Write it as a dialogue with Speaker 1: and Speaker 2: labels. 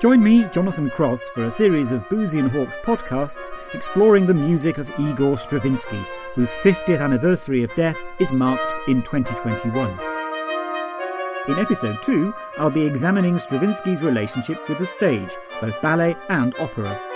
Speaker 1: Join me, Jonathan Cross, for a series of Boosey and Hawkes podcasts exploring the music of Igor Stravinsky, whose 50th anniversary of death is marked in 2021. In episode 2, I'll be examining Stravinsky's relationship with the stage, both ballet and opera.